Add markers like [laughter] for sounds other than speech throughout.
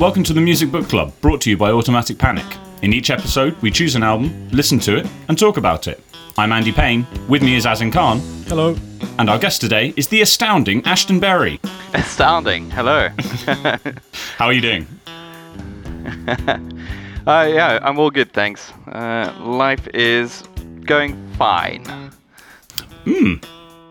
Welcome to the Music Book Club, brought to you by Automatic Panic. In each episode, we choose an album, listen to it, and talk about it. I'm Andy Payne. With me is Azin Khan. Hello. And our guest today is the astounding Ashton Berry. Astounding. Hello. [laughs] How are you doing? [laughs] uh, yeah, I'm all good, thanks. Uh, life is going fine. Hmm.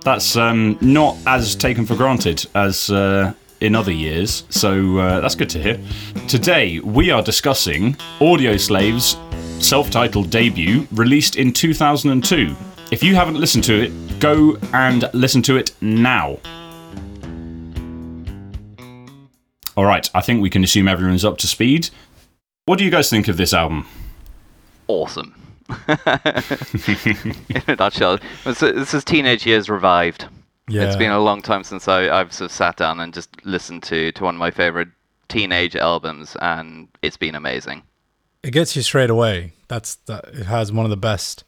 That's um, not as taken for granted as uh, in other years, so uh, that's good to hear. Today, we are discussing Audioslave's self titled debut, released in 2002. If you haven't listened to it, go and listen to it now. All right, I think we can assume everyone's up to speed. What do you guys think of this album? Awesome. [laughs] in a nutshell, this is teenage years revived. Yeah. It's been a long time since I, I've sort of sat down and just listened to, to one of my favorite teenage albums, and it's been amazing. It gets you straight away. That's that. It has one of the best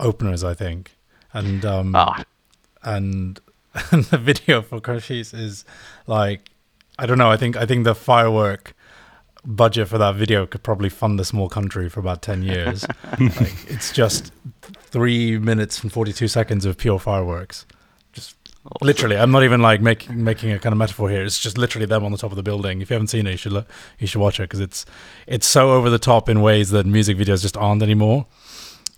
openers, I think, and um, oh. and, [laughs] and the video for Cochise is like, I don't know. I think I think the firework budget for that video could probably fund a small country for about 10 years. [laughs] like, it's just three minutes and 42 seconds of pure fireworks. Literally, I'm not even like making making a kind of metaphor here. It's just literally them on the top of the building. If you haven't seen it, you should look, you should watch it because it's it's so over the top in ways that music videos just aren't anymore.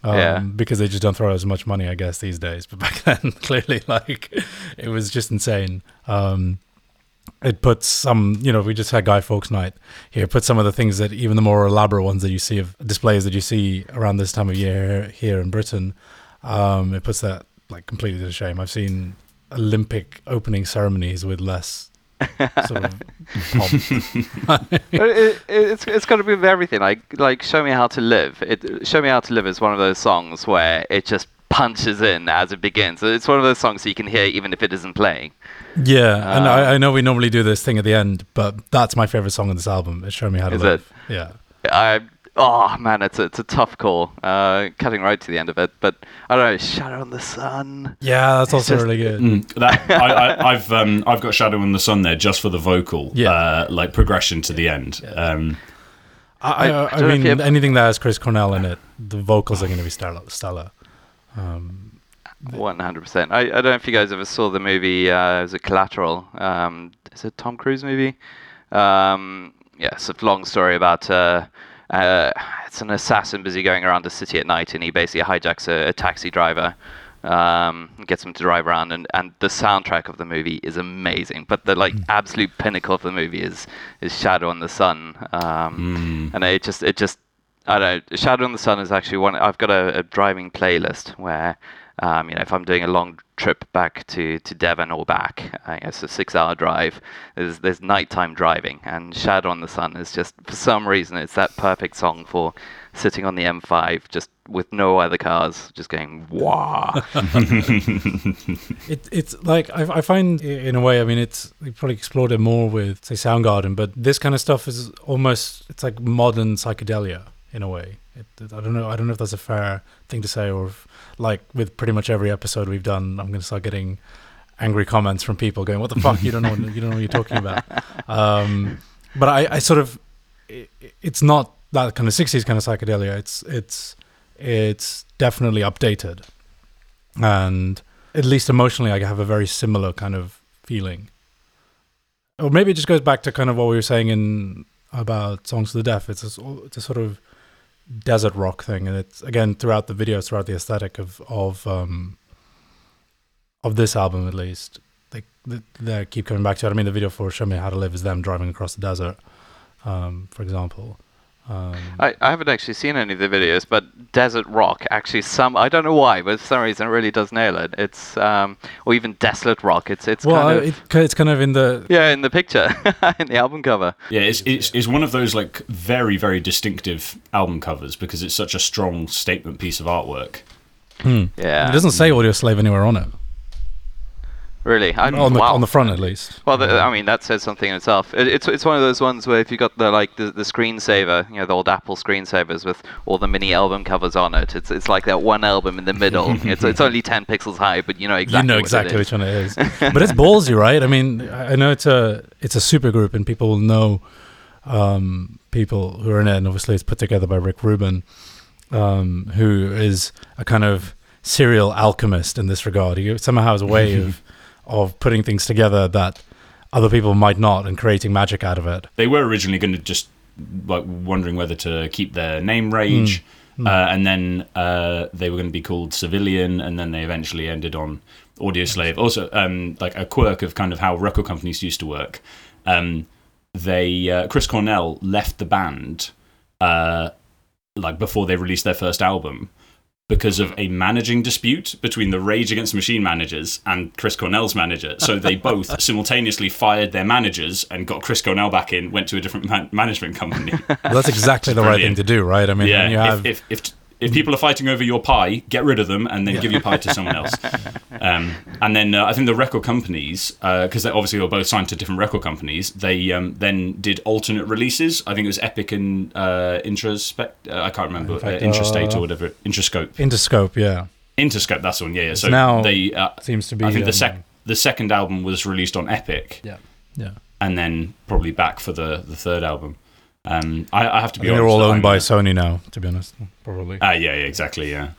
Um, yeah. Because they just don't throw as much money, I guess, these days. [laughs] But back then, [laughs] clearly, like it was just insane. Um, it puts some, you know, we just had Guy Fawkes Night here. Put some of the things that even the more elaborate ones that you see of displays that you see around this time of year here in Britain. Um, it puts that like completely to shame. I've seen Olympic opening ceremonies with less sort of [laughs] it, it, it's it's got to be with everything. Like like Show Me How to Live. It Show Me How to Live is one of those songs where it just punches in as it begins. It's one of those songs that you can hear even if it isn't playing. Yeah, uh, and I, I, know we normally do this thing at the end, but that's my favorite song on this album. It's "Show Me How to Is Live." It? Yeah. I oh man, it's a, it's a tough call, uh, cutting right to the end of it. But I don't know, "Shadow in the Sun." Yeah, that's also just, really good. Mm, that, I, have um, I've got "Shadow in the Sun" there just for the vocal, yeah, uh, like progression to the end. Yeah. Um, I, I, I mean, anything that has Chris Cornell in it, the vocals are going to be stellar. stellar. Um, one hundred percent. I I don't know if you guys ever saw the movie. Uh, was a Collateral? Um, is it Tom Cruise movie? Um, yeah, it's a long story about. Uh, uh, it's an assassin busy going around the city at night, and he basically hijacks a, a taxi driver, um, gets him to drive around, and, and the soundtrack of the movie is amazing. But the like mm. absolute pinnacle of the movie is is Shadow in the Sun, um, mm. and it just it just I don't know. Shadow in the Sun is actually one. I've got a, a driving playlist where um, you know, if I'm doing a long trip back to, to Devon or back, uh, it's a six-hour drive. There's there's nighttime driving, and Shadow on the Sun is just for some reason it's that perfect song for sitting on the M5 just with no other cars, just going wah. [laughs] [laughs] it, it's like I, I, find in a way. I mean, it's we probably explored it more with say Soundgarden, but this kind of stuff is almost it's like modern psychedelia in a way. It, I don't know. I don't know if that's a fair thing to say, or if, like with pretty much every episode we've done, I'm going to start getting angry comments from people going, "What the fuck? You don't know. you don't know what you're talking about." [laughs] Um, but I, I sort of, it, it's not that kind of '60s kind of psychedelia. It's it's it's definitely updated, and at least emotionally, I have a very similar kind of feeling. Or maybe it just goes back to kind of what we were saying in about songs to the deaf. It's a, it's a sort of desert rock thing, and it's again throughout the video, throughout the aesthetic of of um, of this album at least. They, they, they keep coming back to it. I mean, the video for "Show Me How to Live" is them driving across the desert, um, for example. Um, I, I haven't actually seen any of the videos, but Desert Rock actually some I don't know why, but for some reason it really does nail it. It's um, or even Desolate Rock. It's it's well, kind of it, it's kind of in the yeah in the picture [laughs] in the album cover. Yeah, it's, it's it's one of those like very very distinctive album covers because it's such a strong statement piece of artwork. Hmm. Yeah, it doesn't say Audioslave anywhere on it. Really, I, on the wow. on the front at least. Well, the, I mean that says something in itself. It, it's it's one of those ones where if you got the like the, the screensaver, you know, the old Apple screensavers with all the mini album covers on it. It's it's like that one album in the middle. [laughs] it's it's only ten pixels high, but you know exactly. You know exactly which one it is. [laughs] but it's ballsy, right? I mean, I know it's a it's a super group, and people will know um, people who are in it, and obviously it's put together by Rick Rubin, um, who is a kind of serial alchemist in this regard. He somehow has a way [laughs] of of putting things together that other people might not, and creating magic out of it. They were originally going to just like wondering whether to keep their name Rage, mm. Uh, and then uh, they were going to be called Civilian, and then they eventually ended on Audioslave. Also, um, like a quirk of kind of how record companies used to work. Um, they uh, Chris Cornell left the band uh, like before they released their first album because of a managing dispute between the Rage Against the Machine managers and Chris Cornell's manager. So they [laughs] both simultaneously fired their managers and got Chris Cornell back in, went to a different man- management company. [laughs] Well, that's exactly the right thing to do, right? I mean, yeah, you have... if, if, if if people are fighting over your pie, get rid of them and then yeah. give your pie to someone else. [laughs] Um, and then uh, I think the record companies, because uh, they obviously were both signed to different record companies, they um, then did alternate releases. I think it was Epic and uh, Introspect. Uh, I can't remember fact, uh, Intrastate or whatever. Interscope. Interscope, yeah. Interscope. That's one. Yeah, yeah. So now they uh, seems to be. I think um, the sec the second album was released on Epic. Yeah. Yeah. And then probably back for the the third album. Um, I, I, have to be. they're all owned by Sony now, to be honest. Probably. Uh, yeah, yeah, exactly. Yeah.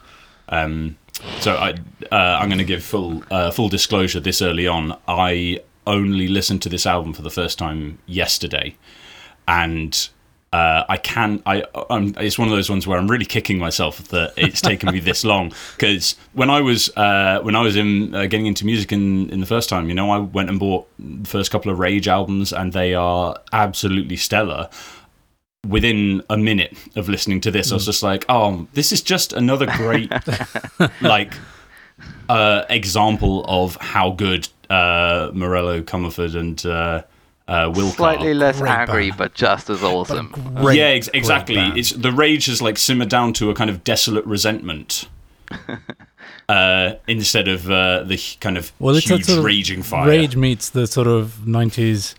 Um, so I, uh, I'm going to give full uh, full disclosure this early on. I only listened to this album for the first time yesterday, and uh, I can. I I'm, it's one of those ones where I'm really kicking myself that it's taken me this long because when I was uh, when I was in uh, getting into music in, in the first time, you know, I went and bought the first couple of Rage albums, and they are absolutely stellar within a minute of listening to this, I was hmm. just like, oh, this is just another great, [laughs] like, uh, example of how good uh, Morello, Commerford, and uh, uh, Will slightly less great angry, band. but just as awesome. Great, yeah, ex- exactly. It's the rage has like simmered down to a kind of desolate resentment. [laughs] uh, instead of uh, the kind of well, it's huge sort of raging fire. Rage meets the sort of nineties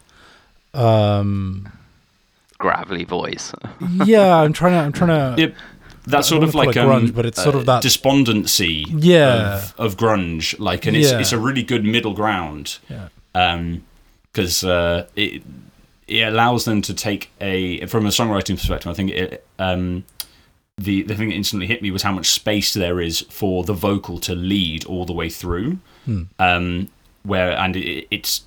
um, gravelly voice. [laughs] yeah, I'm trying to. I'm trying to. Yep. That's sort of like um, grunge, but it's sort uh, of that despondency. Yeah. Of, of grunge, like, and it's yeah. it's a really good middle ground. Yeah. Um, because uh, it it allows them to take a from a songwriting perspective. I think it um the the thing that instantly hit me was how much space there is for the vocal to lead all the way through. Hmm. Um, where and it, it's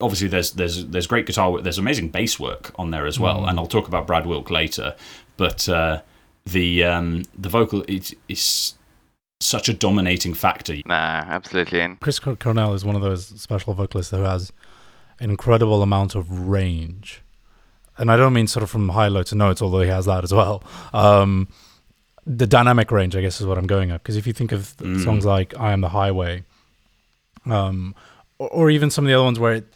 obviously there's there's there's great guitar work, there's amazing bass work on there as well, mm. and I'll talk about Brad Wilk later. But uh, the um, the vocal is, is such a dominating factor. Nah, absolutely. Chris Cornell is one of those special vocalists who has an incredible amount of range. And I don't mean sort of from high low to notes, although he has that as well. Um, the dynamic range, I guess, is what I'm going at. Because if you think of mm. songs like "I Am the Highway," um, or, or, even some of the other ones where it, it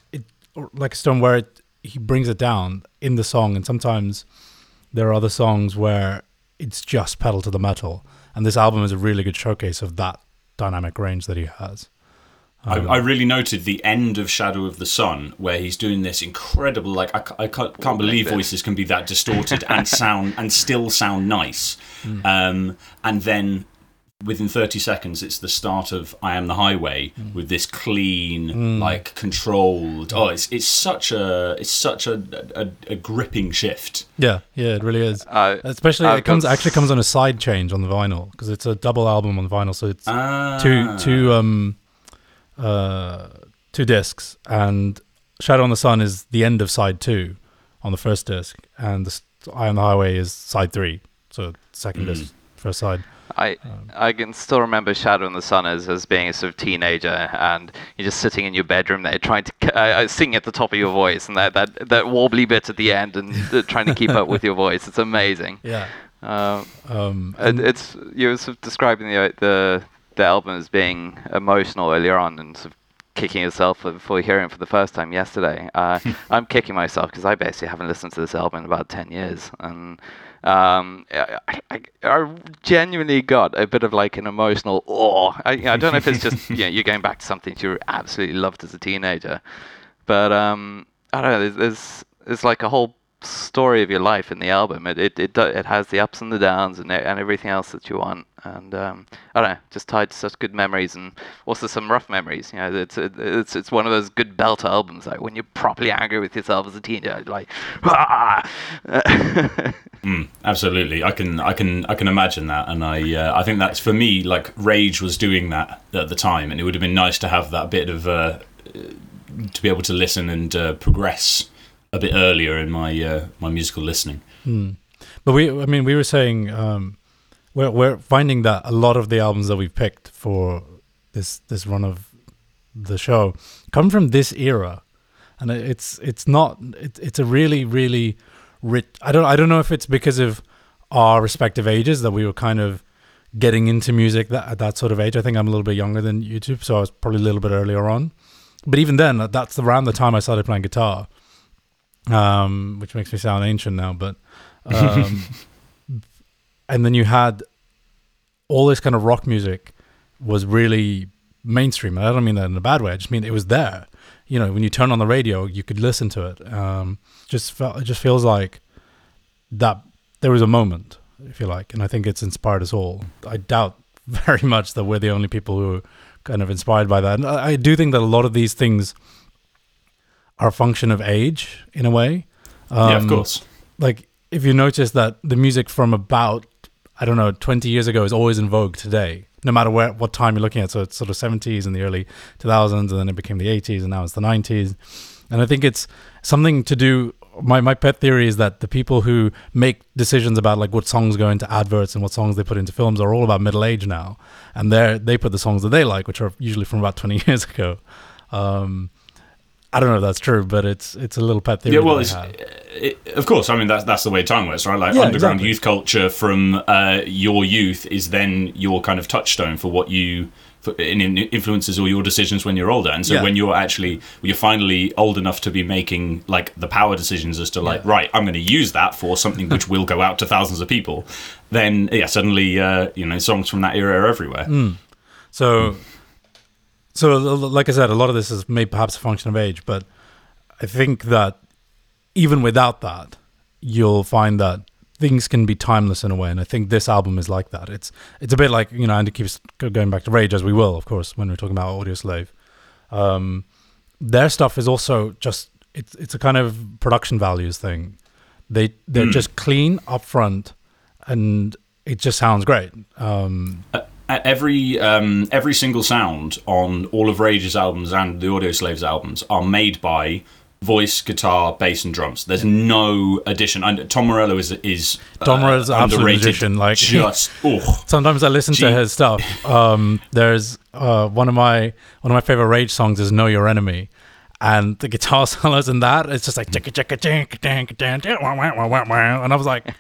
like a Stone, where it, he brings it down in the song, and sometimes there are other songs where it's just pedal to the metal, and this album is a really good showcase of that dynamic range that he has. Um, I, I, really noted the end of Shadow of the Sun, where he's doing this incredible, like I, I can't, can't believe voices can be that distorted and sound and still sound nice. Mm. Um, and then within 30 seconds it's the start of i am the highway mm. with this clean mm. like controlled oh it's it's such a it's such a a, a gripping shift yeah yeah it really is uh, especially uh, it comes actually comes on a side change on the vinyl because it's a double album on vinyl so it's ah. two two um uh two discs and shadow on the sun is the end of side two on the first disc and the i am the highway is side three so second mm. disc first side I um, I can still remember Shadow in the Sun as, as being a sort of teenager, and you're just sitting in your bedroom there trying to uh, uh, sing at the top of your voice, and that, that, that wobbly bit at the end, and [laughs] uh, trying to keep up with your voice. It's amazing. Yeah. Um, um, it, it's you were sort of describing the the the album as being emotional earlier on, and sort of kicking yourself before hearing it for the first time yesterday. Uh, [laughs] I'm kicking myself because I basically haven't listened to this album in about ten years, and um, I, I, I, genuinely got a bit of like an emotional oh I, I don't know if it's just [laughs] you know, you're going back to something you absolutely loved as a teenager, but um, I don't know. There's, there's there's like a whole story of your life in the album. It it it, it has the ups and the downs and and everything else that you want. And um, I don't know, just tied to such good memories and also some rough memories. You know, it's it's it's one of those good belt albums, like when you're properly angry with yourself as a teenager, like. [laughs] mm, absolutely, I can I can I can imagine that, and I uh, I think that's for me like Rage was doing that at the time, and it would have been nice to have that bit of uh, to be able to listen and uh, progress a bit earlier in my uh, my musical listening. Mm. But we, I mean, we were saying um, we're we're finding that a lot of the albums that we've picked for this this run of the show come from this era, and it's it's not it, it's a really really rich. I don't I don't know if it's because of our respective ages that we were kind of getting into music that at that sort of age. I think I'm a little bit younger than you two, so I was probably a little bit earlier on. But even then, that's around the time I started playing guitar um, which makes me sound ancient now. But um, [laughs] and then you had all this kind of rock music was really mainstream. I don't mean that in a bad way. I just mean it was there. You know, when you turn on the radio, you could listen to it. Um, just felt, it just feels like that there was a moment, if you like, and I think it's inspired us all. I doubt [laughs] very much that we're the only people who are kind of inspired by that. And I, I do think that a lot of these things are a function of age in a way. Um, yeah, of um, course. Like if you notice that the music from about I don't know 20 years ago is always in vogue today, no matter where what time you're looking at. So it's sort of 70s and the early 2000s, and then it became the 80s, and now it's the 90s. And I think it's something to do. My my pet theory is that the people who make decisions about like what songs go into adverts and what songs they put into films are all about middle age now, and they they put the songs that they like, which are usually from about 20 [laughs] years ago. Um, I don't know if that's true, but it's it's a little pet theory. Yeah, well, it, of course. I mean, that's that's the way time works, right? Like yeah, underground exactly. youth culture from uh, your youth is then your kind of touchstone for what you for, influences all your decisions when you're older. And so yeah. when you're actually you're finally old enough to be making like the power decisions as to like, yeah. right, I'm going to use that for something which [laughs] will go out to thousands of people. Then yeah, suddenly uh, you know songs from that era are everywhere. Mm. So. So, like I said, a lot of this is maybe perhaps a function of age, but I think that even without that, you'll find that things can be timeless in a way, and I think this album is like that. It's it's a bit like you know, Andy keeps going back to Rage as we will, of course, when we're talking about Audioslave. Um, their stuff is also just it's it's a kind of production values thing. They they're mm. just clean upfront, and it just sounds great. Um, uh, every um, every single sound on all of Rage's albums and the Audioslaves albums are made by voice, guitar, bass, and drums. There's no addition. And Tom Morello is is Tom Morello's uh, absolute magician. Like [laughs] just [laughs] oh. sometimes I listen Gee. to his stuff. [laughs] Um, there's uh, one of my one of my favorite Rage songs is "Know Your Enemy." And the guitar solos in that, it's just like, and I was like,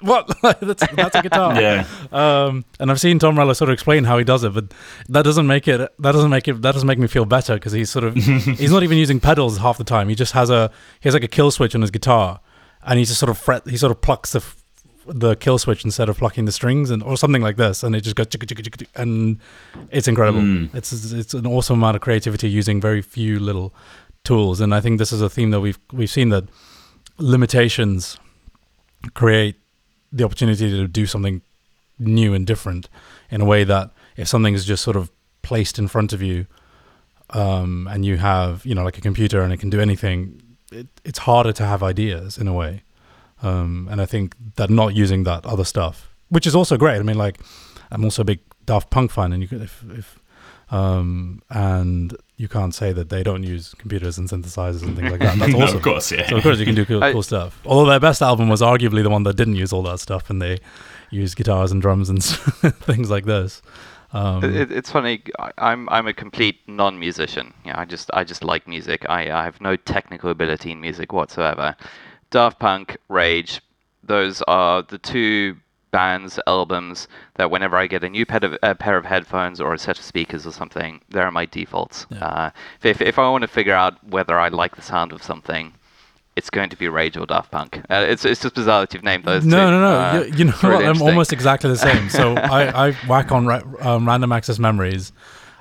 what? [laughs] that's, that's a guitar. yeah. Um, and I've seen Tom Morello sort of explain how he does it, but that doesn't make it. That doesn't make it. That doesn't make me feel better because he's sort of [laughs] he's not even using pedals half the time. He just has a he has like a kill switch on his guitar, and he just sort of fret. He sort of plucks the the kill switch instead of plucking the strings and or something like this, and it just goes and it's incredible. Mm. It's it's an awesome amount of creativity using very few little tools, and I think this is a theme that we've we've seen that limitations create the opportunity to do something new and different in a way that if something is just sort of placed in front of you um, and you have you know like a computer and it can do anything it, it's harder to have ideas in a way. Um, and i think that not using that other stuff which is also great. I mean like i'm also a big daft punk fan and you could if, if um, and you can't say that they don't use computers and synthesizers and things like that. That's [laughs] awesome. of course, yeah. So of course you can do cool, I, cool, stuff. Although their best album was arguably the one that didn't use all that stuff, and they used guitars and drums and [laughs] things like this. Um, it, it's funny. I'm I'm a complete non-musician. Yeah, I just I just like music. I, I have no technical ability in music whatsoever. Daft Punk, Rage, those are the two bands, albums that whenever I get a new of, a pair of headphones or a set of speakers or something, there are my defaults. Yeah. Uh, if, if I want to figure out whether I like the sound of something, it's going to be Rage or Daft Punk. Uh, it's it's just bizarre that you've named those. No, two. no, no. Uh, you, you, know what? I'm almost exactly the same. So [laughs] I, I whack on ra- um, Random Access Memories,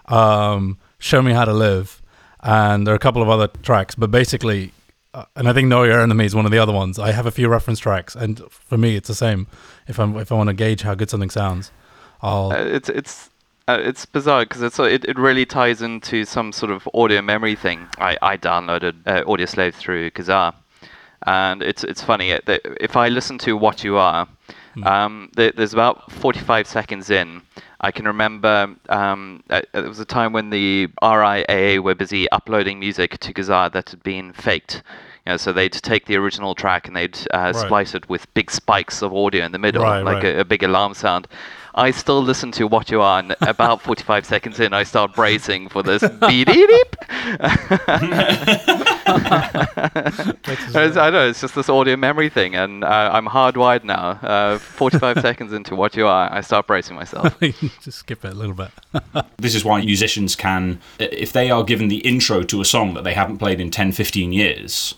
um, Show Me How to Live, and there are a couple of other tracks. But basically, uh, and I think Know Your Enemy is one of the other ones. I have a few reference tracks, and for me, it's the same. If I'm if I want to gauge how good something sounds, I'll. Uh, it's it's uh, it's bizarre because it's it, it really ties into some sort of audio memory thing. I I downloaded uh, Audioslave through Kazaa, and it's it's funny if I listen to What You Are, mm. um, there's about 45 seconds in. I can remember um, uh, there was a time when the RIAA were busy uploading music to Kazaa that had been faked. You know, so they'd take the original track and they'd uh, right. splice it with big spikes of audio in the middle, right, like right. A, a, big alarm sound. I still listen to what you are, and about [laughs] 45 seconds in, I start bracing for this [laughs] beep beep. [laughs] I know it's just this audio memory thing, and uh, I'm hardwired now. Uh, 45 seconds into what you are, I start bracing myself. just skip it a little bit. this is why musicians can, if they are given the intro to a song that they haven't played in 10, 15 years,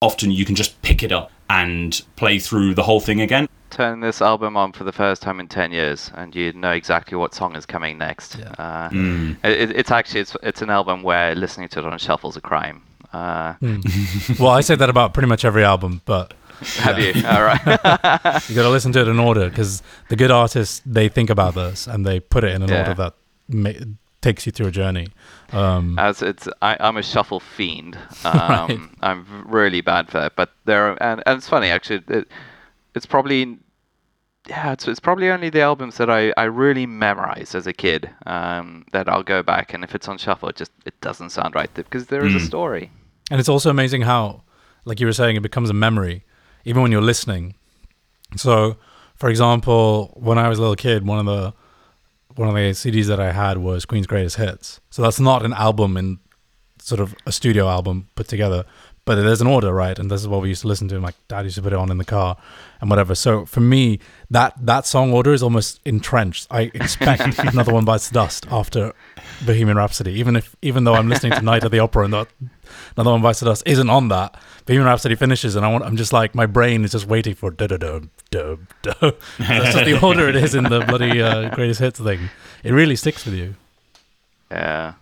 often you can just pick it up and play through the whole thing again turn this album on for the first time in 10 years and you know exactly what song is coming next. Yeah. Uh, mm. it, it's actually it's, it's an album where listening to it on shuffle is a crime. Uh, mm. well, I say that about pretty much every album, but [laughs] have you? All right. [laughs] you got to listen to it in order because the good artists they think about this and they put it in an yeah. order that ma- takes you through a journey. Um, As it's, I, am a shuffle fiend. [laughs] Um, right. I'm really bad for it, but there are, and, and it's funny actually. It, it's probably yeah, it's, it's probably only the albums that I, I really memorized as a kid um, that I'll go back and if it's on shuffle, it just it doesn't sound right because there is mm. a story. And it's also amazing how, like you were saying, it becomes a memory even when you're listening. So, for example, when I was a little kid, one of the one of the CDs that I had was Queen's Greatest Hits. So that's not an album in sort of a studio album put together, but there's an order, right? And this is what we used to listen to. My dad used to put it on in the car and whatever. So for me, that that song order is almost entrenched. I expect [laughs] another one bites the dust after Bohemian Rhapsody, even if even though I'm listening to Night at the Opera and that another one bites the dust isn't on that. Bohemian Rhapsody finishes, and I want I'm just like my brain is just waiting for da da da da da. That's just the [laughs] order it is in the bloody uh, greatest hits thing. It really sticks with you. Yeah,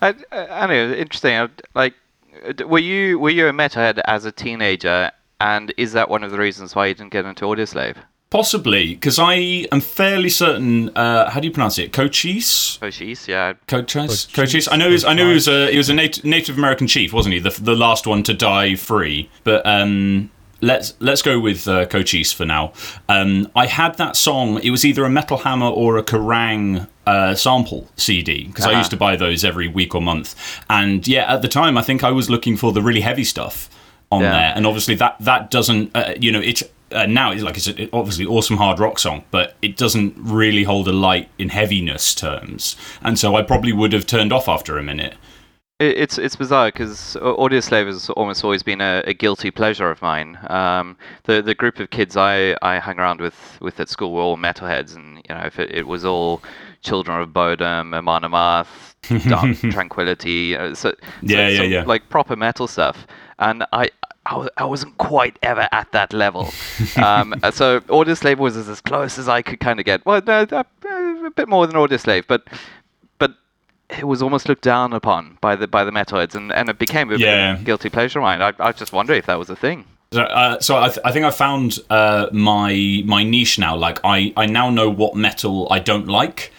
I, I, I know. Interesting. Like were you were you a metalhead as a teenager, and is that one of the reasons why you didn't get into Audioslave? Possibly, because I am fairly certain. Uh, how do you pronounce it? Cochise. Cochise, yeah. Cochise. Cochise. I know. He was, I knew he was a he was a Native, Native American chief, wasn't he? The the last one to die free. But um, let's let's go with uh, Cochise for now. Um, I had that song. It was either a Metal Hammer or a Kerrang uh, sample CD because uh-huh. I used to buy those every week or month. And yeah, at the time, I think I was looking for the really heavy stuff on yeah. there, and obviously that that doesn't. Uh, you know, it's. Uh, now it's like it's a, obviously awesome hard rock song, but it doesn't really hold a light in heaviness terms, and so I probably would have turned off after a minute it's it's bizarre because Audioslave has almost always been a, a guilty pleasure of mine. Um, the the group of kids I, I hung around with with at school were all metalheads, and you know if it, it was all Children of Bodom, Amon Amarth, Dark [laughs] Tranquillity, uh, so, yeah, so, yeah, yeah, like proper metal stuff. And I I, wasn't quite ever at that level. um, [laughs] so Audioslave was as close as I could kind of get. Well, no, a bit more than Audioslave, but but it was almost looked down upon by the by the metalheads, and, and it became a yeah. guilty pleasure of mine. I, I just wonder if that was a thing. So, uh, so I, th- I, think I found uh, my my niche now. Like I, I now know what metal I don't like.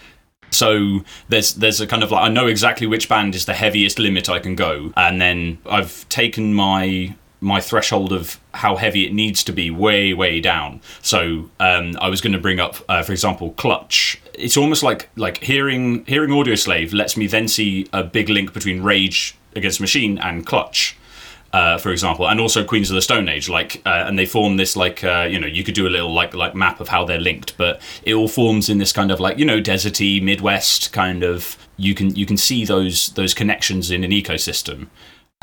So there's there's a kind of like I know exactly which band is the heaviest limit I can go, and then I've taken my my threshold of how heavy it needs to be way way down. So um, I was going to bring up, uh, for example, Clutch. It's almost like like hearing hearing Audioslave lets me then see a big link between Rage Against Machine and Clutch. Uh, for example, and also Queens of the Stone Age, like, uh, and they form this like, uh, you know, you could do a little like like map of how they're linked, but it all forms in this kind of like, you know, deserty Midwest kind of. You can you can see those those connections in an ecosystem,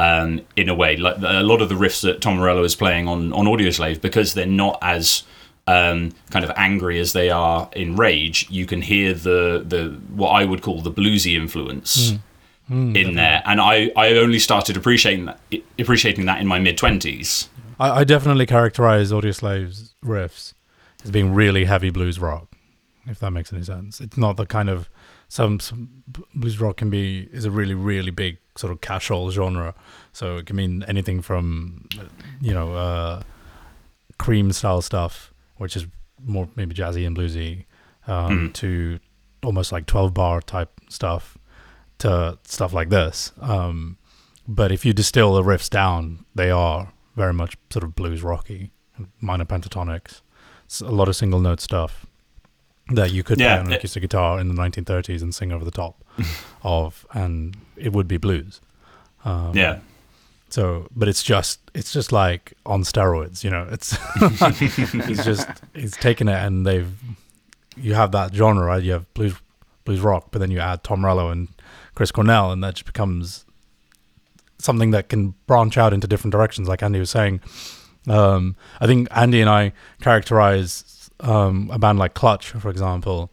um, in a way. Like a lot of the riffs that Tom Morello is playing on on Audioslave, because they're not as um, kind of angry as they are in Rage, you can hear the the what I would call the bluesy influence. Mm. Mm, in there, and I, I only started appreciating that appreciating that in my mid twenties. I, I definitely characterize Audioslave's riffs as being really heavy blues rock, if that makes any sense. It's not the kind of some, some blues rock can be is a really really big sort of casual genre. So it can mean anything from, you know, uh, cream style stuff, which is more maybe jazzy and bluesy, um, mm. to almost like 12 bar type stuff, to stuff like this. Um, but if you distill the riffs down, they are very much sort of blues rocky, minor pentatonics, it's a lot of single note stuff that you could yeah, play on an acoustic guitar in the 1930s and sing over the top [laughs] of, and it would be blues. Um, yeah. So, but it's just it's just like on steroids, you know. It's [laughs] [laughs] it's just it's taken it and they've you have that genre, right? You have blues blues rock, but then you add Tom Morello and Chris Cornell, and that just becomes something that can branch out into different directions. Like Andy was saying, um, I think Andy and I characterize um, a band like Clutch, for example,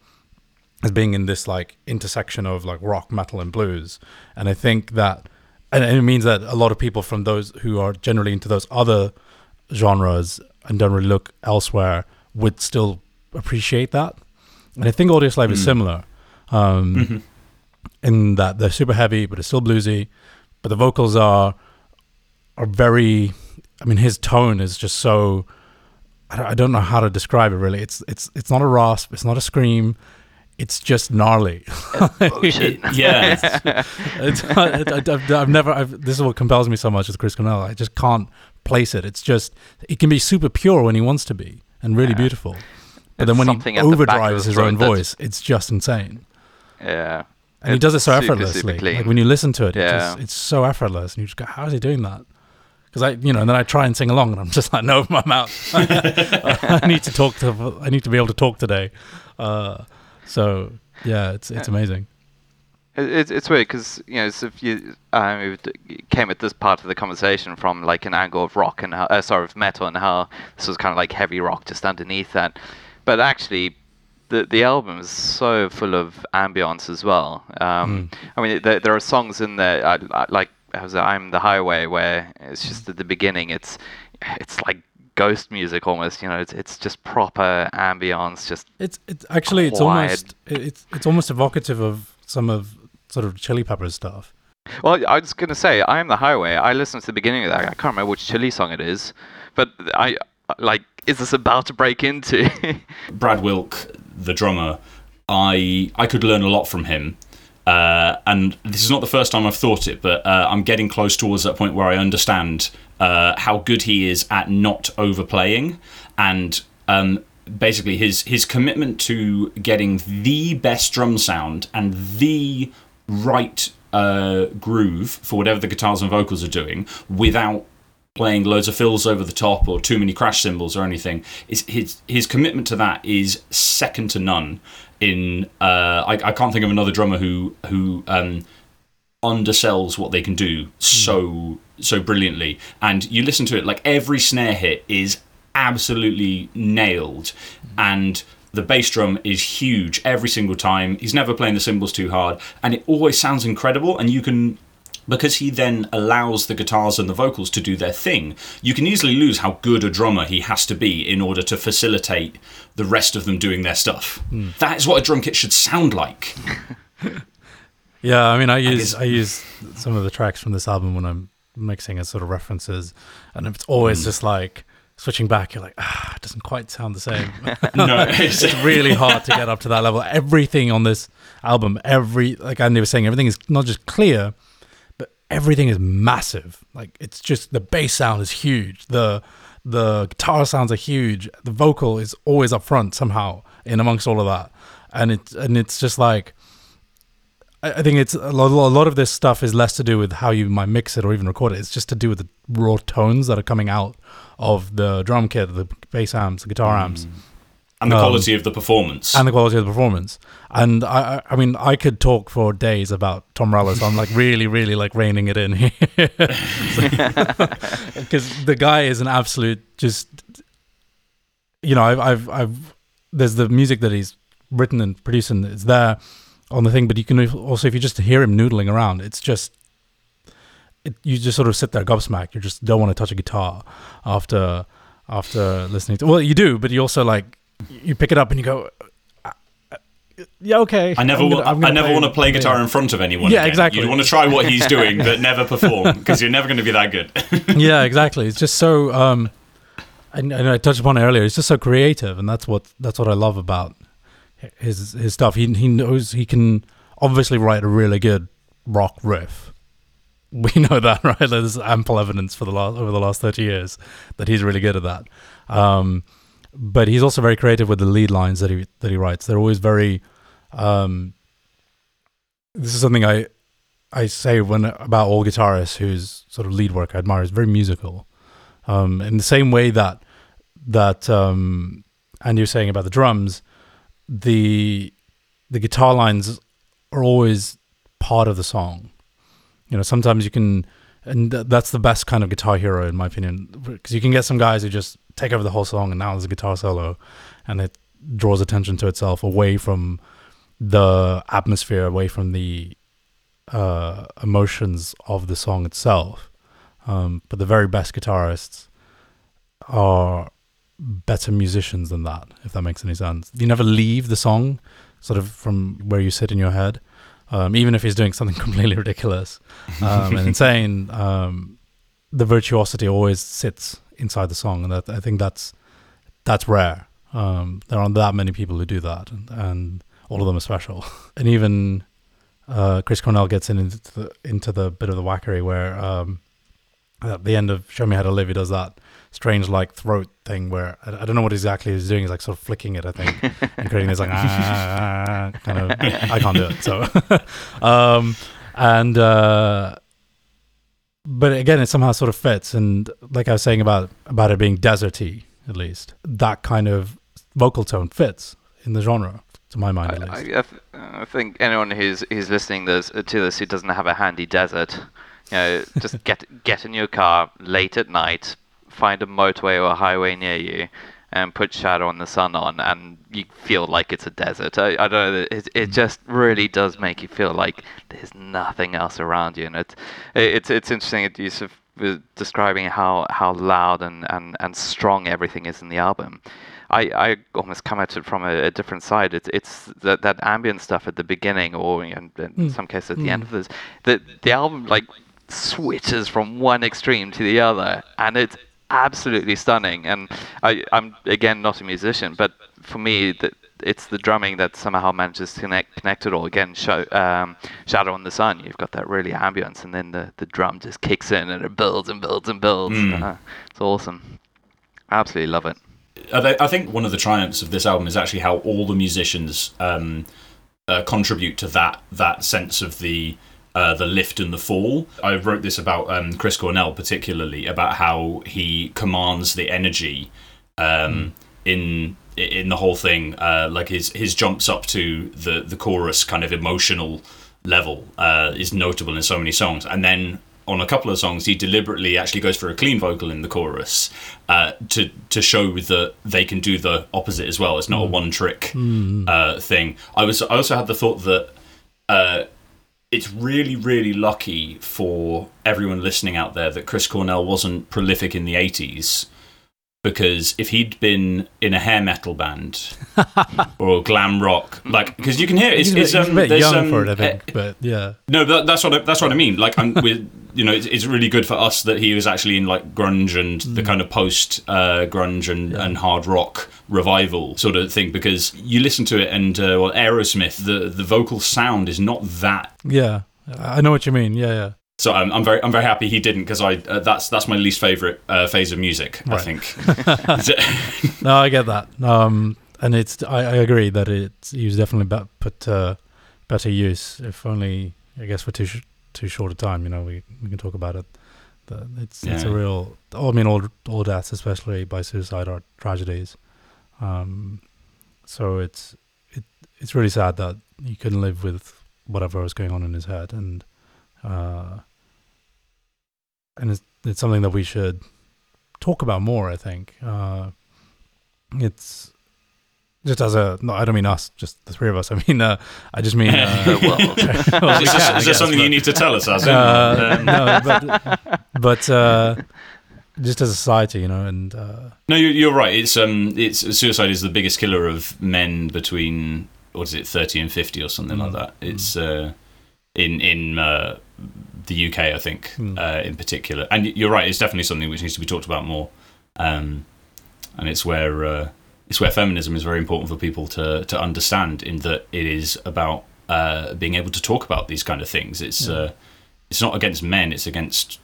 as being in this like intersection of like rock, metal, and blues, and I think that and it means that a lot of people from those who are generally into those other genres and don't really look elsewhere would still appreciate that. And I think Audioslave mm. is similar um, mm-hmm. In that they're super heavy, but it's still bluesy. But the vocals are are very. I mean, his tone is just so. I don't know how to describe it really. It's it's it's not a rasp. It's not a scream it's just gnarly. [laughs] it, yeah, it's, it's, I've, I've, never. I've, this is what compels me so much with Chris Cornell. I just can't place it. It's just it can be super pure when he wants to be and really yeah. beautiful, but it's then when he overdrives his own voice, it's just insane. Yeah, and he does it so super, effortlessly. Super like when you listen to it, yeah. it just, it's so effortless, and you just go, "How is he doing that?" Because I, you know, and then I try and sing along, and I'm [laughs] just like, "No, my mouth. [laughs] I need to talk to. I need to be able to talk today." Uh, so yeah, it's it's amazing. It's it's weird because you know so if you um, came at this part of the conversation from like an angle of rock and how, uh, sorry of metal and how this was kind of like heavy rock just underneath that, but actually the the album is so full of ambience as well. Um, mm. I mean there, there are songs in there I, I, like I'm the Highway where it's just at the beginning it's it's like ghost music almost. You know, it's it's just proper ambience. Just it's it's actually quiet. it's almost it's it's almost evocative of some of sort of Chili Peppers stuff. Well, I was gonna say I am the highway. I listened to the beginning of that. I can't remember which Chili song it is, but I like. Is this about to break into? [laughs] Brad Wilk, the drummer, I I could learn a lot from him. Uh, and this is not the first time I've thought it, but uh, I'm getting close towards that point where I understand uh, how good he is at not overplaying and um, basically his his commitment to getting the best drum sound and the right uh, groove for whatever the guitars and vocals are doing without playing loads of fills over the top or too many crash cymbals or anything. Is his his commitment to that is second to none. In uh, I, I can't think of another drummer who who um, undersells what they can do so so brilliantly. And you listen to it like every snare hit is absolutely nailed, and the bass drum is huge every single time. He's never playing the cymbals too hard, and it always sounds incredible. And you can because he then allows the guitars and the vocals to do their thing, you can easily lose how good a drummer he has to be in order to facilitate the rest of them doing their stuff. Mm. That is what a drum kit should sound like. [laughs] Yeah, I mean, I use I, I, use some of the tracks from this album when I'm mixing as sort of references, and it's always mm. just like switching back. You're like, ah, it doesn't quite sound the same. [laughs] [laughs] no, it's, it's really hard to get up to that level. Everything on this album, every like Andy was saying, everything is not just clear, but everything is massive. Like it's just the bass sound is huge. The the guitar sounds are huge. The vocal is always up front somehow in amongst all of that, and it's and it's just like I think it's a lot, a lot of this stuff is less to do with how you might mix it or even record it. It's just to do with the raw tones that are coming out of the drum kit, the bass amps, the guitar amps, mm. and the um, quality of the performance, and the quality of the performance. And I, I mean, I could talk for days about Tom Morello, so I'm like really, really like reining it in here [laughs] because the guy is an absolute just. You know, I've, I've, I've, there's the music that he's written and produced, and it's there on the thing, but you can also if you just hear him noodling around, it's just it, you just sort of sit there gobsmacked. You just don't want to touch a guitar after after listening to. Well, you do, but you also like you pick it up and you go. Yeah, okay. I never, gonna, I never want to play guitar yeah. in front of anyone. Yeah, again. exactly. You want to try what he's [laughs] doing, but never perform because you're never going to be that good. [laughs] [laughs] yeah, exactly. It's just so. Um, and, and I touched upon it earlier. It's just so creative, and that's what that's what I love about his his stuff. He he knows he can obviously write a really good rock riff. We know that, right? There's ample evidence for the last over the last thirty years that he's really good at that. Um, but he's also very creative with the lead lines that he that he writes. They're always very. Um, this is something I I say when about all guitarists whose sort of lead work I admire is very musical. Um, in the same way that that um, and you're saying about the drums, the the guitar lines are always part of the song. You know, sometimes you can, and th- that's the best kind of guitar hero in my opinion, because you can get some guys who just take over the whole song and now there's a guitar solo, and it draws attention to itself away from the atmosphere, away from the uh, emotions of the song itself. Um, but the very best guitarists are better musicians than that, if that makes any sense. You never leave the song sort of from where you sit in your head, um, even if he's doing something [laughs] completely ridiculous um, and [laughs] insane. Um, the virtuosity always sits inside the song, and that, I think that's that's rare. Um, there aren't that many people who do that, and, and all of them are special. [laughs] and even uh, Chris Cornell gets in into the, into the bit of the wackery where um, at the end of Show Me How to Live, he does that strange like throat thing where I, I, don't know what exactly he's doing. He's like sort of flicking it, I think, [laughs] and creating this like ah, [laughs] kind of. I can't do it. So, um, and uh, but again, it somehow sort of fits. And like I was saying about about it being deserty, at least that kind of vocal tone fits in the genre. To my mind, I, I, I, th- I, think anyone who's who's listening this, to this who doesn't have a handy desert, you know, just [laughs] get get in your car late at night, find a motorway or a highway near you and put Shadow on the Sun on, and you feel like it's a desert. I, I don't know. It, it just really does make you feel like there's nothing else around you, and it, it's it's interesting. You sort of describing how how loud and, and, and strong everything is in the album. I, I almost come at it from a, a different side. It's it's that that ambient stuff at the beginning, or in, in mm. some cases at the mm. end of this. The the album like switches from one extreme to the other, and it's absolutely stunning. And I, am again not a musician, but for me, the, it's the drumming that somehow manages to connect, connect it all. Again, show, um, Shadow on the Sun, you've got that really ambience, and then the, the drum just kicks in and it builds and builds and builds. Mm. Uh, it's awesome. Absolutely love it. I think one of the triumphs of this album is actually how all the musicians um, uh, contribute to that that sense of the uh, the lift and the fall. I wrote this about um, Chris Cornell particularly about how he commands the energy um, mm. in in the whole thing. Uh, like his his jumps up to the the chorus kind of emotional level uh, is notable in so many songs, and then on a couple of songs, he deliberately actually goes for a clean vocal in the chorus uh, to to show that they can do the opposite as well. It's not mm. a one trick mm. uh, thing. I was I also had the thought that uh, it's really, really lucky for everyone listening out there that Chris Cornell wasn't prolific in the 80s. Because if he'd been in a hair metal band [laughs] or glam rock, like, because you can hear it, it's, it's, um, a bit young um, for it, I think, uh, but yeah. No, that, that's what I, that's what I mean. Like, I'm with you know, it's, it's, really good for us that he was actually in like grunge and mm. the kind of post uh, grunge and, yeah. and hard rock revival sort of thing because you listen to it and uh, well, Aerosmith, the the vocal sound is not that. Yeah, I know what you mean. Yeah, yeah. So I'm, I'm very I'm very happy he didn't because I uh, that's that's my least favorite uh, phase of music. Right. I think. [laughs] no, I get that. Um, and it's I, I agree that it's he was definitely be- put uh, better use if only I guess for too sh- too short a time. You know, we we can talk about it. The, it's yeah. it's a real. I mean, all all deaths, especially by suicide, are tragedies. Um, so it's it it's really sad that he couldn't live with whatever was going on in his head, and uh, and it's it's something that we should talk about more. I think uh, it's just as a no, I don't mean us, just the three of us. [laughs] I mean, uh, I just mean. [laughs] Uh, well, [laughs] well, is, this, is there something but, you need to tell us, as uh, no, but, but uh, just as a society, you know, and uh, no, you're, you're right. It's um, it's suicide is the biggest killer of men between what is it, thirty and fifty or something mm. like that. It's uh, in in uh, the UK, I think, mm. uh, in particular. And you're right; it's definitely something which needs to be talked about more. Um, and it's where uh, it's where feminism is very important for people to to understand. In that it is about uh, being able to talk about these kind of things. It's yeah. Uh, it's not against men; it's against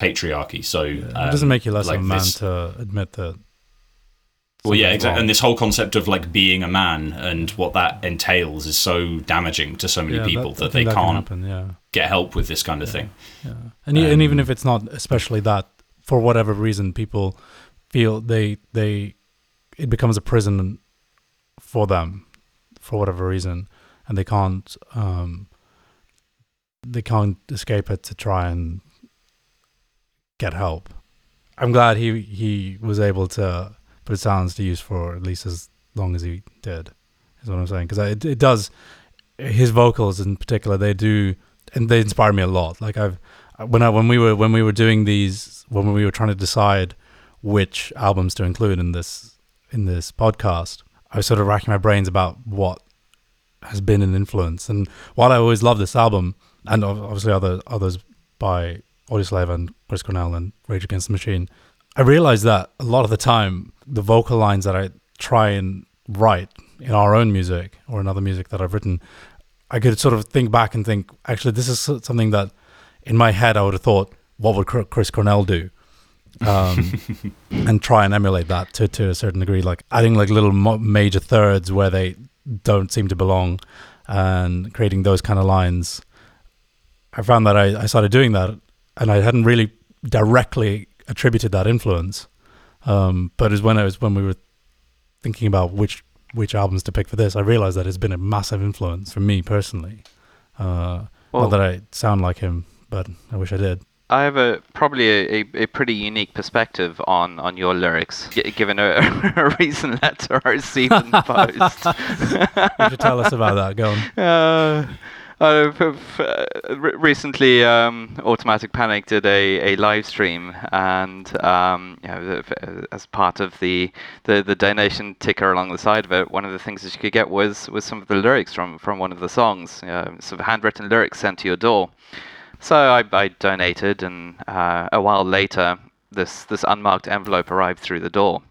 patriarchy. So yeah, it doesn't make you less like of a man this, to admit that well, yeah, exactly. And this whole concept of like being a man and what that entails is so damaging to so many yeah, people that, that they that can't happen, yeah. get help with this kind of yeah, thing. Yeah, and um, and even if it's not, especially that, for whatever reason, people feel they they it becomes a prison for them for whatever reason, and they can't um, they can't escape it to try and get help. I'm glad he he was able to put it sounds to use for at least as long as he did. Is what I'm saying because it it does his vocals in particular they do and they inspire me a lot. Like I've uh, when I when we were when we were doing these when we were trying to decide which albums to include in this in this podcast, I was sort of racking my brains about what has been an influence. And while I always love this album, and obviously other others by Audioslave and Chris Cornell and Rage Against the Machine, I realized that a lot of the time, the vocal lines that I try and write in our own music or in other music that I've written, I could sort of think back and think, actually, this is something that in my head I would have thought, what would Chris Cornell do? Um, [laughs] and try and emulate that to, to a certain degree, like adding like little major thirds where they don't seem to belong and creating those kind of lines. I found that I, I started doing that and I hadn't really directly attributed that influence. Um, but it's when I was when we were thinking about which which albums to pick for this, I realized that it's been a massive influence for me personally. Uh, well, not that I sound like him, but I wish I did. I have a probably a, a, a pretty unique perspective on, on your lyrics, g- given a, [laughs] a recent letter I received in the [laughs] post. you should tell us about that. Go on. [laughs] Uh, uh, recently, um, Automatic Panic did a, a live stream, and um, you know, as part of the, the, the donation ticker along the side of it, one of the things that you could get was was some of the lyrics from, from one of the songs, you know, sort of handwritten lyrics sent to your door. So I, I donated, and uh, a while later, this this unmarked envelope arrived through the door.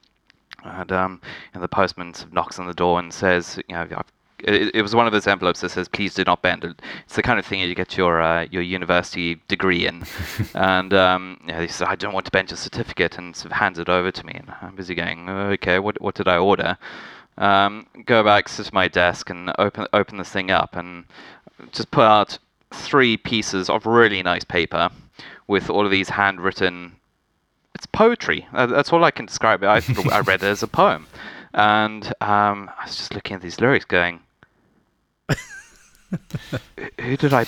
And um, the postman knocks on the door and says, you know, I've it, it, was one of those envelopes that says "Please do not bend." It. It's the kind of thing you get your uh, your university degree in, [laughs] and um, yeah, he said, "I don't want to bend your certificate," and sort of hands it over to me, and I'm busy going, "Okay, what what did I order?" Um, go back, sit at my desk, and open open this thing up, and just pull out three pieces of really nice paper with all of these handwritten. It's poetry. Uh, that's all I can describe it. I, I read it as a poem, and um, I was just looking at these lyrics, going who did I?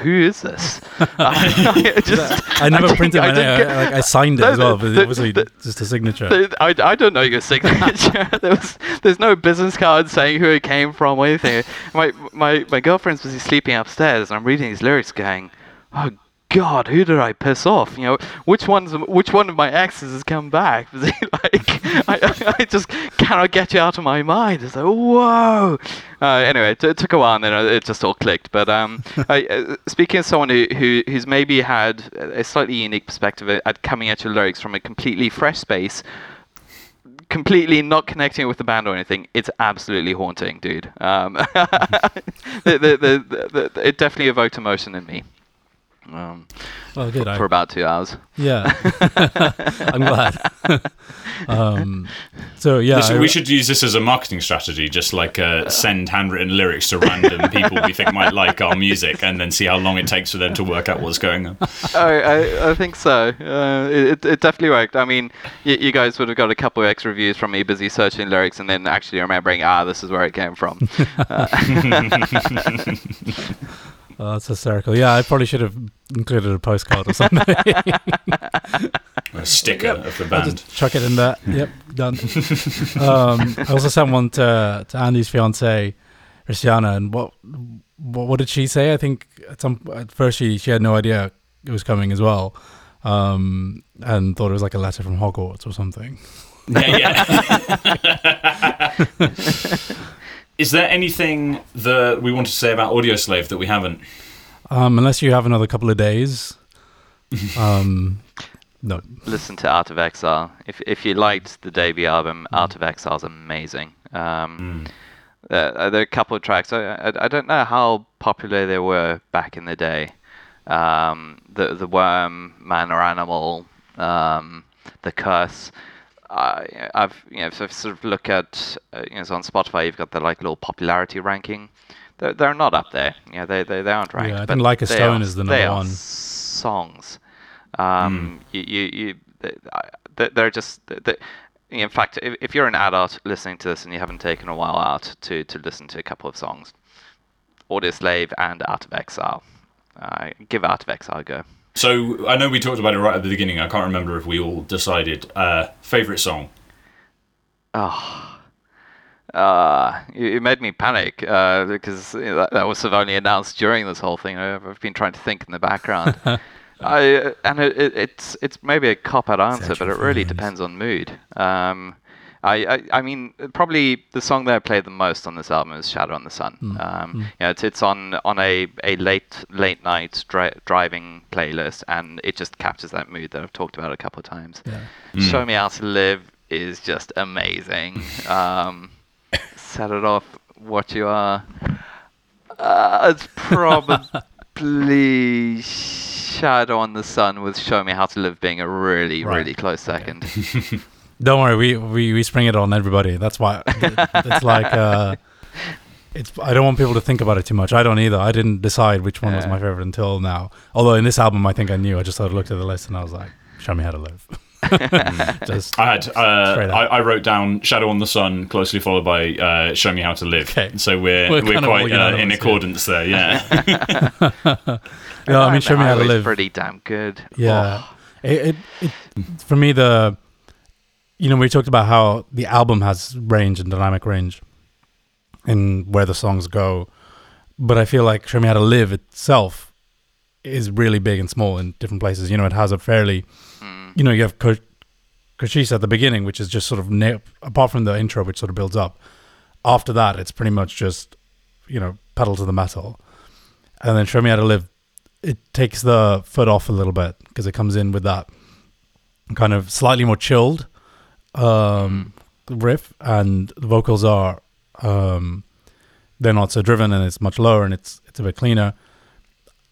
Who is this? [laughs] I, just, I never I printed my name. I, I signed it as well, but the, it was just a signature. The, I, I don't know your signature. [laughs] there was there's no business card saying who it came from or anything. My my my girlfriend's busy sleeping upstairs, and I'm reading these lyrics, going, "Oh God, who did I piss off? You know, which one's which one of my exes has come back? [laughs] like, I, I just cannot get you out of my mind. It's like, whoa. Uh, anyway, it, it, took a while, and then it just all clicked. But um, [laughs] I, uh, speaking as someone who, who who's maybe had a slightly unique perspective at coming at your lyrics from a completely fresh space, completely not connecting with the band or anything, it's absolutely haunting, dude. Um, [laughs] the, the, the, it definitely evoked emotion in me. Um, well, good. For, for about two hours. Yeah, [laughs] I'm glad. [laughs] um, so yeah, this, I, we should use this as a marketing strategy. Just like uh, send handwritten lyrics to random people we think might like our music, and then see how long it takes for them to work out what's going on. I, I, I think so. Uh, it, it definitely worked. I mean, y- you guys would have got a couple of extra reviews from me busy searching lyrics, and then actually remembering, ah, this is where it came from. Uh, [laughs] Oh, that's hysterical. Yeah, I probably should have included a postcard or something. [laughs] a sticker yep. of the band. I'll just chuck it in there. [laughs] Yep, done. um, I also sent one to, to Andy's fiance, Christiana, and what, what what did she say? I think at some at first she she had no idea it was coming as well, um, and thought it was like a letter from Hogwarts or something. Yeah, yeah. [laughs] is there anything that we want to say about Audioslave that we haven't? Um, unless you have another couple of days. [laughs] um, no. Listen to Out of Exile. If if you liked the debut album, Out of Exile is amazing. Um, Mm. uh, there are a couple of tracks. I, I, I don't know how popular they were back in the day. Um, the the worm, man or animal, um, the curse. I I've you know if I sort of look at uh, you know so on Spotify you've got the like little popularity ranking. They're, they're not up there. You know they they, they aren't ranked. I but think Like a Stone are- is the they number are one. songs. Um, you, you, you, they- I- they- they're just. they in fact, if, if you're an adult listening to this and you haven't taken a while out to, to listen to a couple of songs, Audioslave and Out of Exile, uh, give Out of Exile a go. So I know we talked about it right at the beginning. I can't remember if we all decided. Uh, favorite song. Oh. Uh, it it made me panic uh, because you know, that, that was sort of only announced during this whole thing. I've, I've been trying to think in the background. [laughs] I uh, and it, it, it's it's maybe a cop out answer, but it really depends on mood. Um, I, I I mean probably the song that I played the most on this album is Shadow on the Sun. Um, you know, it's it's on on a, a late late night dri- driving playlist, and it just captures that mood that I've talked about a couple of times. Yeah. Show Me How to Live is just amazing. [laughs] Um, set it off what you are. Uh, it's probably [laughs] Shadow on the Sun with Show Me How to Live being a really, Right. really close second. [laughs] Don't worry, we, we, we spring it on everybody. That's why it's like uh, it's. I don't want people to think about it too much. I don't either. I didn't decide which one was my favorite until now. Although in this album, I think I knew. I just sort of looked at the list and I was like, "Show me how to live." [laughs] [laughs] just I had. Uh, I, I wrote down "Shadow on the Sun," closely followed by uh, "Show Me How to Live." Okay. So we're We're we're, kind of all quite uh, in unanimous, yeah. accordance there. Yeah. [laughs] yeah. I mean, show me how to live. pretty damn good. Yeah. Oh, It, it, it for me the you know we talked about how the album has range and dynamic range in where the songs go, but I feel like Show Me How to Live itself is really big and small in different places. You know, it has a fairly mm, you know you have Ko- at the beginning, which is just sort of na- apart from the intro, which sort of builds up. After that, it's pretty much just you know pedal to the metal, and then Show Me How to Live. It takes the foot off a little bit because it comes in with that kind of slightly more chilled um, riff, and the vocals are um, they're not so driven, and it's much lower, and it's it's a bit cleaner.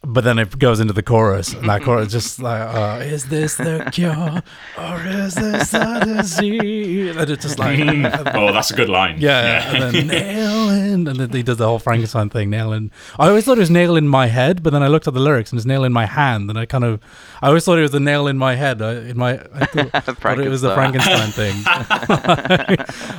But then it goes into the chorus, and that chorus is [laughs] just like, uh, "Is this the cure, or is this the disease?" And it's just like, [laughs] oh, that's a good line. yeah, and then [laughs] nailing, and then he does the whole Frankenstein thing, nailing. I always thought it was nail in my head, but then I looked at the lyrics and it's nail in my hand, and I kind of, I always thought it was the nail in my head. I, in my, I thought, thought it was the Frankenstein thing.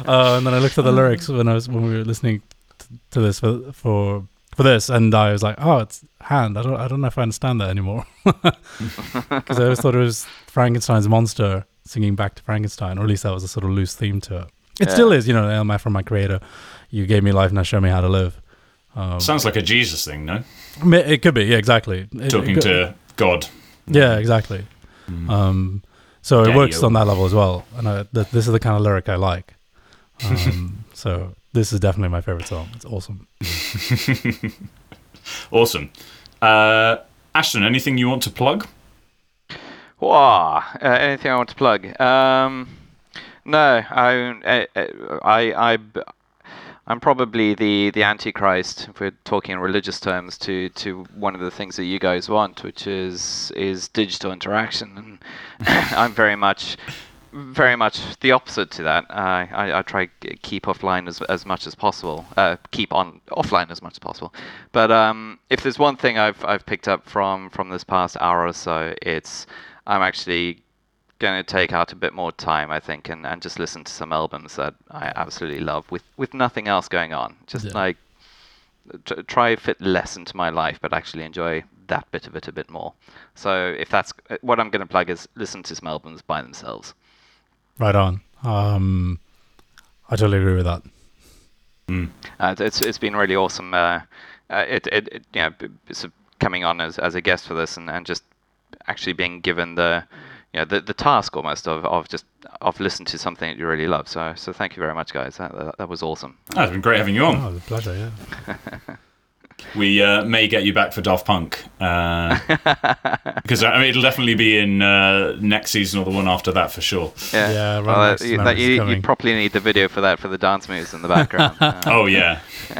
uh, and then I looked at the lyrics when I was when we were listening t- to this for for for this, and I was like, oh, it's hand. I don't, I don't know if I understand that anymore, [laughs] because I always thought it was Frankenstein's monster singing back to Frankenstein, or at least that was a sort of loose theme to it. It Yeah. still is, you know, Elma from my creator. You gave me life, now show me how to live. Um, Sounds like a Jesus thing, no? it could be, yeah, exactly. It- Talking it, to God. yeah, exactly. Mm. Um, so it Daddy-o. works on that level as well, and I, th- this is the kind of lyric I like. Um, [laughs] so this is definitely my favorite song. It's awesome. [laughs] awesome. Uh, Ashton, anything you want to plug? Wow. Uh, anything I want to plug? Um, no, I, I, I, I, I'm probably the, the antichrist, if we're talking in religious terms, to, to one of the things that you guys want, which is is digital interaction, and [laughs] I'm very much, very much the opposite to that. I, I, I try to keep offline as as much as possible, uh, keep on offline as much as possible. But um, if there's one thing I've I've picked up from from this past hour or so, it's I'm actually going to take out a bit more time, I think, and, and just listen to some albums that I absolutely love with, with nothing else going on. Just Yeah. like t- try fit less into my life, but actually enjoy that bit of it a bit more. So if that's uh, what I'm going to plug is listen to some albums by themselves. Right on. Um, I totally agree with that. Mm. Uh, it's it's been really awesome. Uh, uh, it, it, it you know b- b- sort of coming on as, as a guest for this and, and just actually being given the you you know, the the task almost of, of just of listen to something that you really love. So so thank you very much, guys. That that, that was awesome. Oh, it's been great having you on. Oh, a pleasure. Yeah. [laughs] We uh, may get you back for Daft Punk uh, [laughs] because I mean, it'll definitely be in uh, next season or the one after that for sure. Yeah, Yeah, right well, next you, that, you, you probably need the video for that for the dance moves in the background. [laughs] Uh, Oh yeah. [laughs]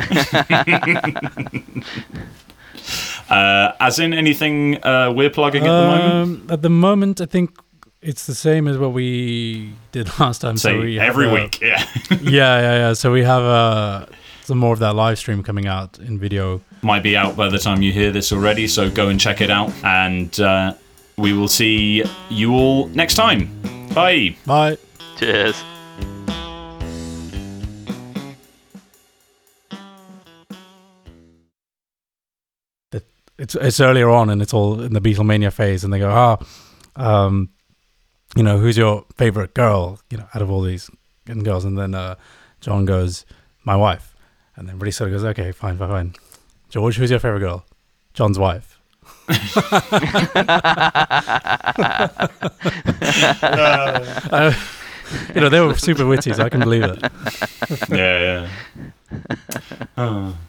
uh, as in anything uh, we're plugging at the moment. Um, at the moment, I think it's the same as what we did last time. Say so we every uh, week. Yeah. yeah, yeah, yeah. So we have uh, some more of that live stream coming out in video. Might be out by the time you hear this already, so go and check it out. And uh, we will see you all next time. Bye. Bye. cheers. it's it's earlier on and it's all in the Beatlemania phase, and they go, ah, um, you know, who's your favorite girl? You know, out of all these girls, and then uh, John goes, my wife, and then Really sort of goes, okay, fine, fine, fine. George, who's your favorite girl? John's wife. [laughs] [laughs] Uh, you know, they were super witty, so I can believe it. Yeah, yeah. Oh. [laughs]